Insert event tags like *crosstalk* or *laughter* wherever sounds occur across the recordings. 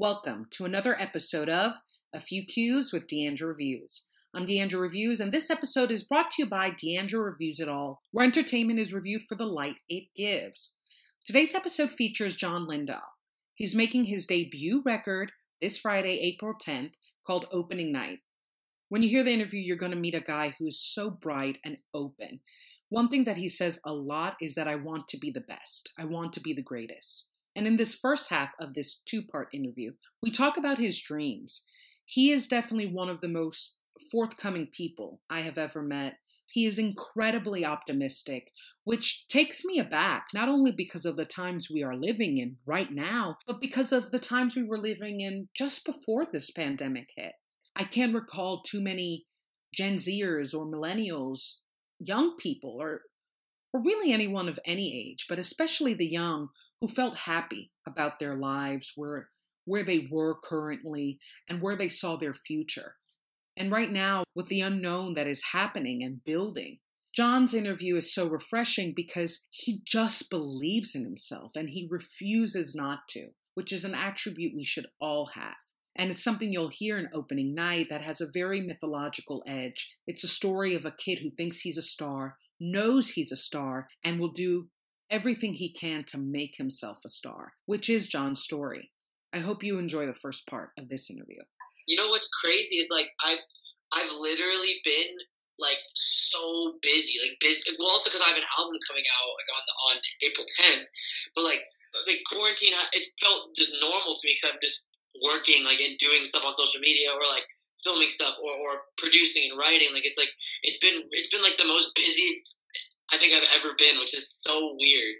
Welcome to another episode of A Few Cues with Deandra Reviews. I'm Deandra Reviews, and this episode is brought to you by Deandra Reviews It All, where entertainment is reviewed for the light it gives. Today's episode features John Lindahl. He's making his debut record this Friday, April 10th, called Opening Night. When you hear the interview, you're going to meet a guy who's so bright and open. One thing that he says a lot is that I want to be the best, I want to be the greatest. And in this first half of this two part interview, we talk about his dreams. He is definitely one of the most forthcoming people I have ever met. He is incredibly optimistic, which takes me aback, not only because of the times we are living in right now, but because of the times we were living in just before this pandemic hit. I can't recall too many Gen Zers or millennials, young people, or, or really anyone of any age, but especially the young, who felt happy about their lives, where, where they were currently, and where they saw their future. And right now, with the unknown that is happening and building, John's interview is so refreshing because he just believes in himself and he refuses not to, which is an attribute we should all have. And it's something you'll hear in opening night that has a very mythological edge. It's a story of a kid who thinks he's a star, knows he's a star, and will do everything he can to make himself a star, which is John's story. I hope you enjoy the first part of this interview. You know what's crazy is like I've I've literally been like so busy, like busy. Well, also because I have an album coming out like on the, on April 10th, but like like quarantine, it felt just normal to me because I'm just working like and doing stuff on social media or like filming stuff or, or producing and writing. Like it's like it's been it's been like the most busy I think I've ever been, which is so weird.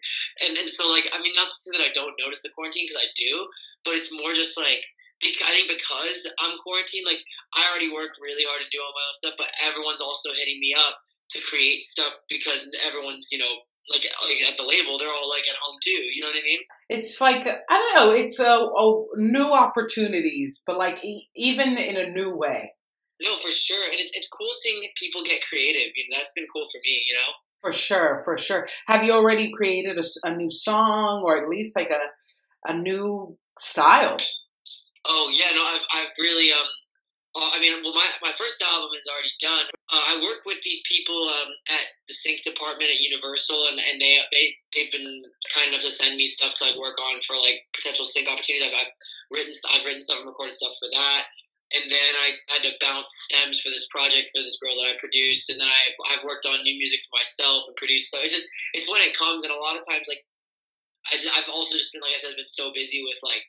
And and so like I mean, not to say that I don't notice the quarantine because I do, but it's more just like because I think because I'm quarantined, like I already work really hard to do all my own stuff, but everyone's also hitting me up to create stuff because everyone's you know like, like at the label, they're all like at home too. You know what I mean? It's like I don't know. It's a, a new opportunities, but like e- even in a new way. No, for sure, and it's it's cool seeing people get creative. You know, that's been cool for me. You know. For sure, for sure. Have you already created a, a new song or at least like a a new style? Oh yeah, no, I've I've really um. Uh, I mean, well, my, my first album is already done. Uh, I work with these people um, at the sync department at Universal, and, and they they they've been kind enough to send me stuff to like work on for like potential sync opportunities. I've, I've written I've written stuff and recorded stuff for that and then I had to bounce stems for this project for this girl that I produced, and then I I've worked on new music for myself and produced. So it just it's when it comes, and a lot of times like I just, I've also just been like I said, I've been so busy with like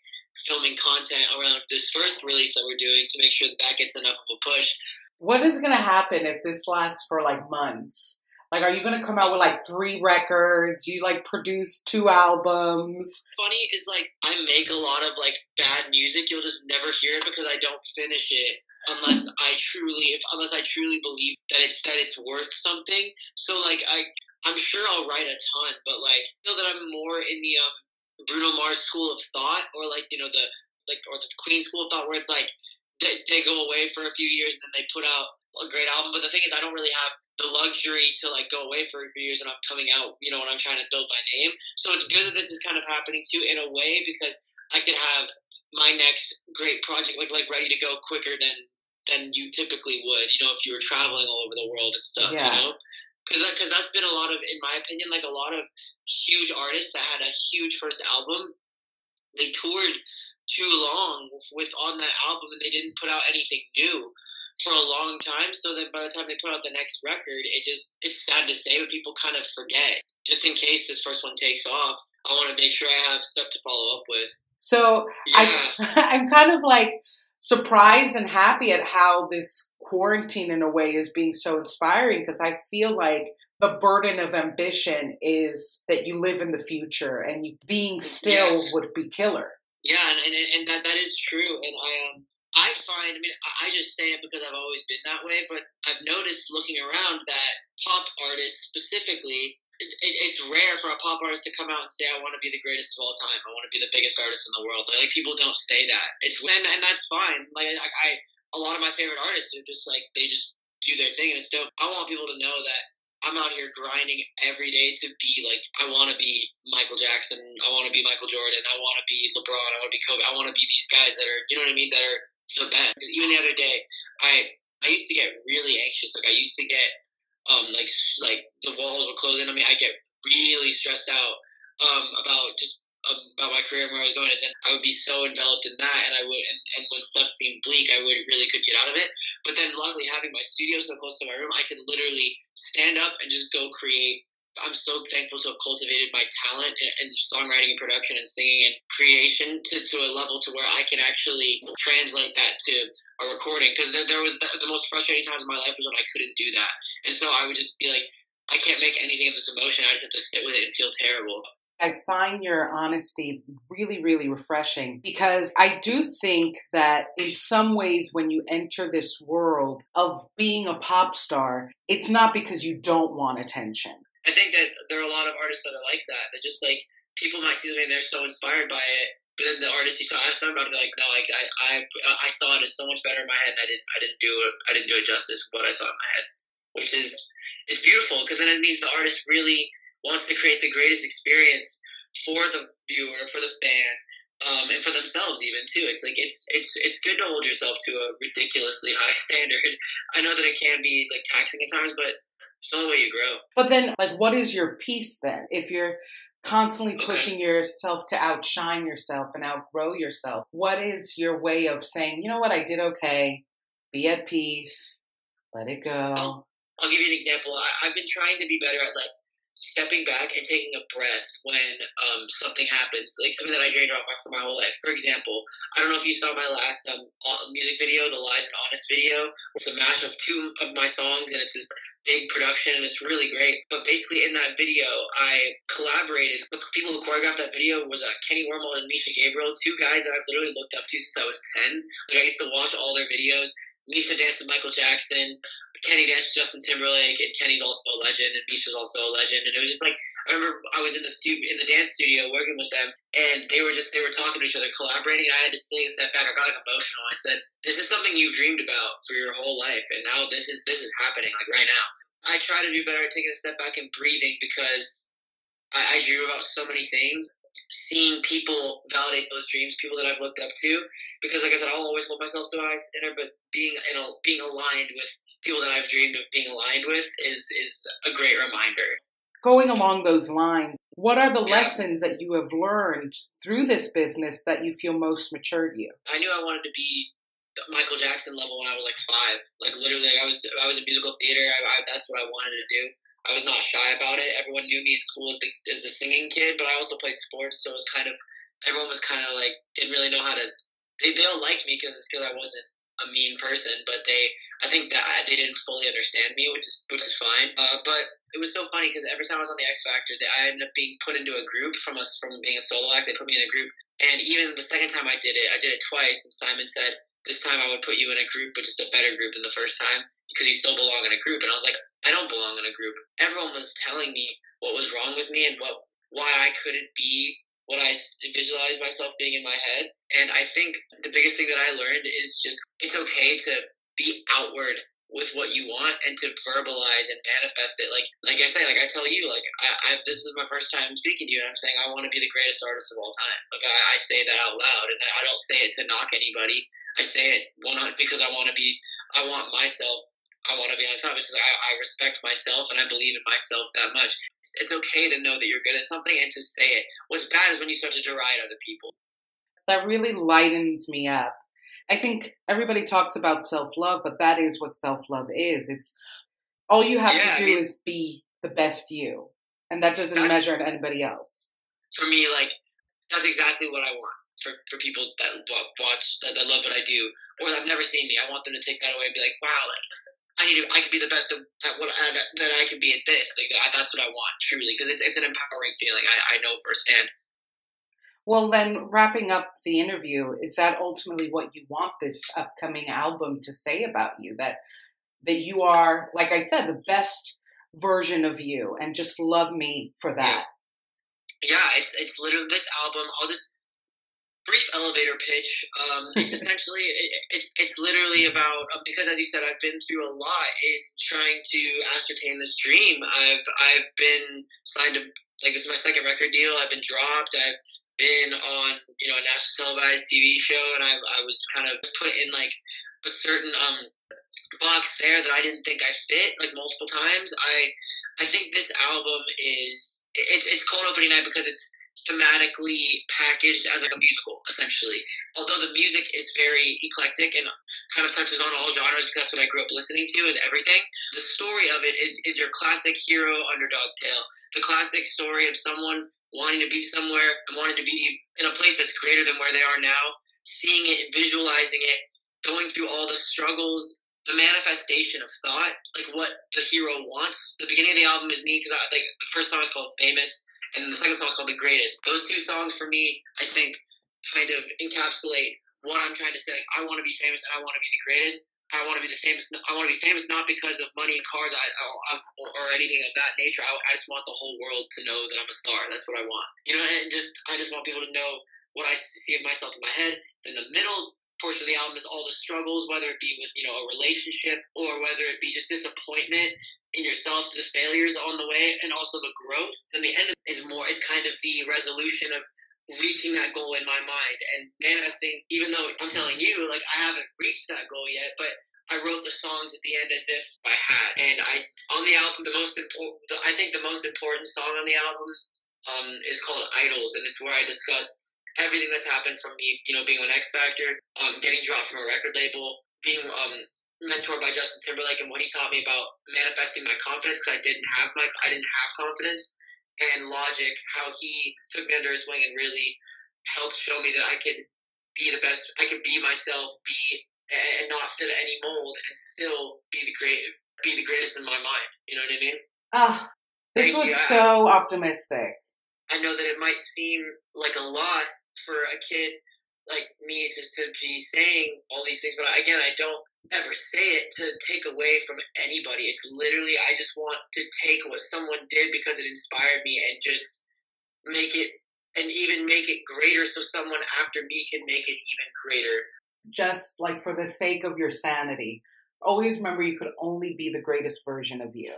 filming content around this first release that we're doing to make sure that that gets enough of a push. What is going to happen if this lasts for like months? Like, are you gonna come out with like three records? You like produce two albums? Funny is like I make a lot of like bad music. You'll just never hear it because I don't finish it unless *laughs* I truly, if unless I truly believe that it's that it's worth something. So like I, I'm sure I'll write a ton, but like I feel that I'm more in the um Bruno Mars school of thought, or like you know the like or the Queen school of thought, where it's like they, they go away for a few years and then they put out a great album. But the thing is, I don't really have the luxury to like go away for a few years and I'm coming out, you know, when I'm trying to build my name. So it's good that this is kind of happening too in a way because I could have my next great project like like ready to go quicker than than you typically would, you know, if you were traveling all over the world and stuff, yeah. you know. Because that, cause that's been a lot of, in my opinion, like a lot of huge artists that had a huge first album, they toured too long with on that album and they didn't put out anything new for a long time. So that by the time they put out the next record, it just it's sad to say, but people kind of forget. Just in case this first one takes off, I want to make sure I have stuff to follow up with. So yeah. I, *laughs* I'm kind of like surprised and happy at how this quarantine in a way is being so inspiring because I feel like the burden of ambition is that you live in the future and you, being still yes. would be killer. Yeah, and, and, and that that is true. And I um I find, I mean, I just say it because I've always been that way, but I've noticed looking around that pop artists specifically, it, it, it's rare for a pop artist to come out and say, "I want to be the greatest of all time. I want to be the biggest artist in the world." Like, people don't say that. It's and, and that's fine. Like I, I, a lot of my favorite artists are just like they just do their thing, and it's dope. I want people to know that I'm out here grinding every day to be like I want to be Michael Jackson, I want to be Michael Jordan, I want to be LeBron, I want to be Kobe, I want to be these guys that are you know what I mean that are best. Because even the other day, I I used to get really anxious. Like I used to get um like like the walls were closing on me. I get really stressed out um about just um, about my career and where I was going. And I would be so enveloped in that, and I would and, and when stuff seemed bleak, I would really could get out of it. But then, luckily, having my studio so close to my room, I could literally stand up and just go create. I'm so thankful to have cultivated my talent and, songwriting and production and singing and creation to, to a level to where I can actually translate that to a recording. Because there, there was the, the most frustrating times in my life was when I couldn't do that, and so I would just be like, I can't make anything of this emotion. I just have to sit with it and feel terrible. I find your honesty really, really refreshing because I do think that in some ways, when you enter this world of being a pop star, it's not because you don't want attention. I think that there are a lot of artists that are like that. They're just like, people might see something and they're so inspired by it. But then the artists you talk, ask them about it, like, no, like I, I, I saw it as so much better in my head, and I didn't, I didn't do it, I didn't do it justice what I saw in my head, which is, it's beautiful because then it means the artist really wants to create the greatest experience for the viewer, for the fan, um, and for themselves even too. It's like it's it's it's good to hold yourself to a ridiculously high *laughs* standard. I know that it can be like taxing at times, but it's the way you grow. But then, like, what is your peace then? If you're constantly pushing yourself to outshine yourself and outgrow yourself, what is your way of saying, you know what, I did okay, be at peace, let it go? I'll, I'll give you an example. I, have been trying to be better at like stepping back and taking a breath when um, something happens, like something that I dreamed about for my whole life. For example, I don't know if you saw my last um, music video, the Lies and Honest video. It's a mash of two of my songs, and it's this big production, and it's really great. But basically, in that video, I collaborated. The people who choreographed that video was uh, Kenny Wormald and Misha Gabriel, two guys that I've literally looked up to since I was ten. Like I used to watch all their videos. Misha danced with Michael Jackson. Kenny danced with Justin Timberlake, and Kenny's also a legend, and Misha's also a legend. And it was just like I remember I was in the stu- in the dance studio working with them, and they were just they were talking to each other, collaborating. And I had to take a step back. I got like emotional. I said, "This is something you've dreamed about for your whole life, and now this is this is happening like right now." I try to do better at taking a step back and breathing because I, I dream about so many things seeing people validate those dreams, people that I've looked up to, because like I said, I'll always hold myself to a high standard, but being in a, being aligned with people that I've dreamed of being aligned with is is a great reminder. Going along those lines, what are the yeah. lessons that you have learned through this business that you feel most matured you? I knew I wanted to be Michael Jackson level when I was like five. Like literally, I was I was in musical theater. I, I, that's what I wanted to do. I was not shy about it. Everyone knew me in school as the as the singing kid, but I also played sports, so it was kind of everyone was kind of like didn't really know how to. They they all liked me because it's because I wasn't a mean person, but they I think that they didn't fully understand me, which is which is fine. Uh, but it was so funny because every time I was on the X Factor, they, I ended up being put into a group from us from being a solo act. They put me in a group, and even the second time I did it, I did it twice. And Simon said, "This time I would put you in a group, but just a better group than the first time because you still belong in a group." And I was like, I don't belong in a group. Everyone was telling me what was wrong with me and what why I couldn't be what I visualized myself being in my head. And I think the biggest thing that I learned is just it's okay to be outward with what you want and to verbalize and manifest it. Like like I say, like I tell you, like I, I this is my first time speaking to you, and I'm saying I want to be the greatest artist of all time. Like I, I say that out loud, and I don't say it to knock anybody. I say it one because I want to be. I want myself I want to be on top. It's just I, I respect myself and I believe in myself that much. It's, it's okay to know that you're good at something and to say it. What's bad is when you start to deride other people. That really lightens me up. I think everybody talks about self love, but that is what self love is. It's all you have yeah, to do I mean, is be the best you, and that doesn't measure to anybody else. For me, like that's exactly what I want for, for people that watch that, that love what I do or that have never seen me. I want them to take that away and be like, wow, like I need to, I can be the best at what I, that I can be at this. Like that's what I want truly because it's it's an empowering feeling. I, I know firsthand. Well, then wrapping up the interview, is that ultimately what you want this upcoming album to say about you? That that you are, like I said, the best version of you, and just love me for that. Yeah, yeah it's it's literally this album. I'll just brief elevator pitch. Um, *laughs* it's essentially it, it's it's literally about um, because as you said, I've been through a lot in trying to ascertain this dream. I've I've been signed to like this is my second record deal. I've been dropped. I've been on you know a national televised TV show, and I I was kind of put in like a certain um box there that I didn't think I fit like multiple times. I I think this album is it's it's cold opening night because it's thematically packaged as like a musical essentially. Although the music is very eclectic and kind of touches on all genres because that's what I grew up listening to is everything. The story of it is is your classic hero underdog tale. The classic story of someone wanting to be somewhere and wanting to be in a place that's greater than where they are now, seeing it, visualizing it, going through all the struggles, the manifestation of thought, like what the hero wants. The beginning of the album is me because like the first song is called "Famous," and the second song is called "The Greatest." Those two songs for me, I think, kind of encapsulate what I'm trying to say. Like, I want to be famous and I want to be the greatest. I want to be the famous. I want to be famous not because of money and cars I, I, or anything of that nature. I, I just want the whole world to know that I'm a star. That's what I want. You know, and just I just want people to know what I see of myself in my head. Then the middle portion of the album is all the struggles, whether it be with you know a relationship or whether it be just disappointment in yourself, the failures on the way, and also the growth. And the end is more is kind of the resolution of reaching that goal in my mind and manifesting. Even though I'm telling you, like I haven't reached that goal yet, but I wrote the songs at the end as if I had. And I on the album, the most important, I think the most important song on the album um, is called Idols, and it's where I discuss everything that's happened from me, you know, being on X Factor, um, getting dropped from a record label, being um, mentored by Justin Timberlake, and what he taught me about manifesting my confidence because I didn't have my I didn't have confidence, and Logic, how he took me under his wing and really helped show me that I could be the best, I could be myself, be and not fit any mold, and still be the great, be the greatest in my mind. You know what I mean? Ah, oh, this Thank was you. so I, optimistic. I know that it might seem like a lot for a kid like me just to be saying all these things, but again, I don't ever say it to take away from anybody. It's literally I just want to take what someone did because it inspired me and just make it and even make it greater so someone after me can make it even greater. Just like for the sake of your sanity. Always remember you could only be the greatest version of you.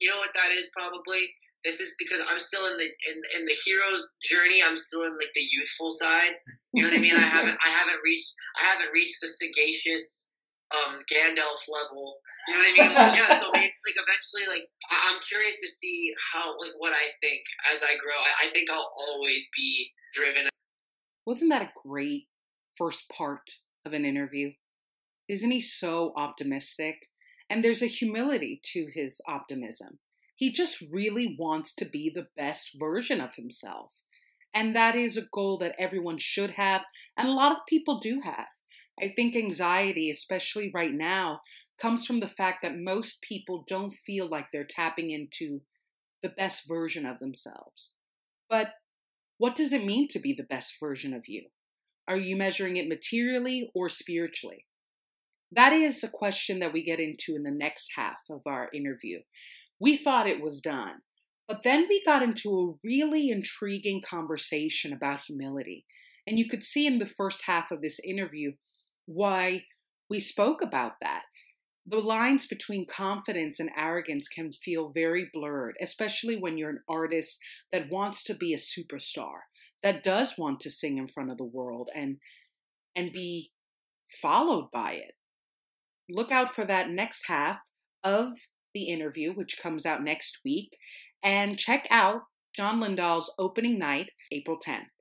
You know what that is probably? This is because I'm still in the in, in the hero's journey. I'm still in like the youthful side. You know what I mean? I haven't I haven't reached I haven't reached the sagacious um, Gandalf level. You know what I mean? yeah. So maybe *laughs* like eventually, like I'm curious to see how like what I think as I grow. I, I think I'll always be driven. Wasn't that a great first part of an interview? Isn't he so optimistic? And there's a humility to his optimism. He just really wants to be the best version of himself. And that is a goal that everyone should have, and a lot of people do have. I think anxiety, especially right now, comes from the fact that most people don't feel like they're tapping into the best version of themselves. But what does it mean to be the best version of you? Are you measuring it materially or spiritually? That is a question that we get into in the next half of our interview. We thought it was done. But then we got into a really intriguing conversation about humility. And you could see in the first half of this interview why we spoke about that. The lines between confidence and arrogance can feel very blurred, especially when you're an artist that wants to be a superstar, that does want to sing in front of the world and and be followed by it. Look out for that next half of the interview, which comes out next week, and check out John Lindahls opening night, April 10th.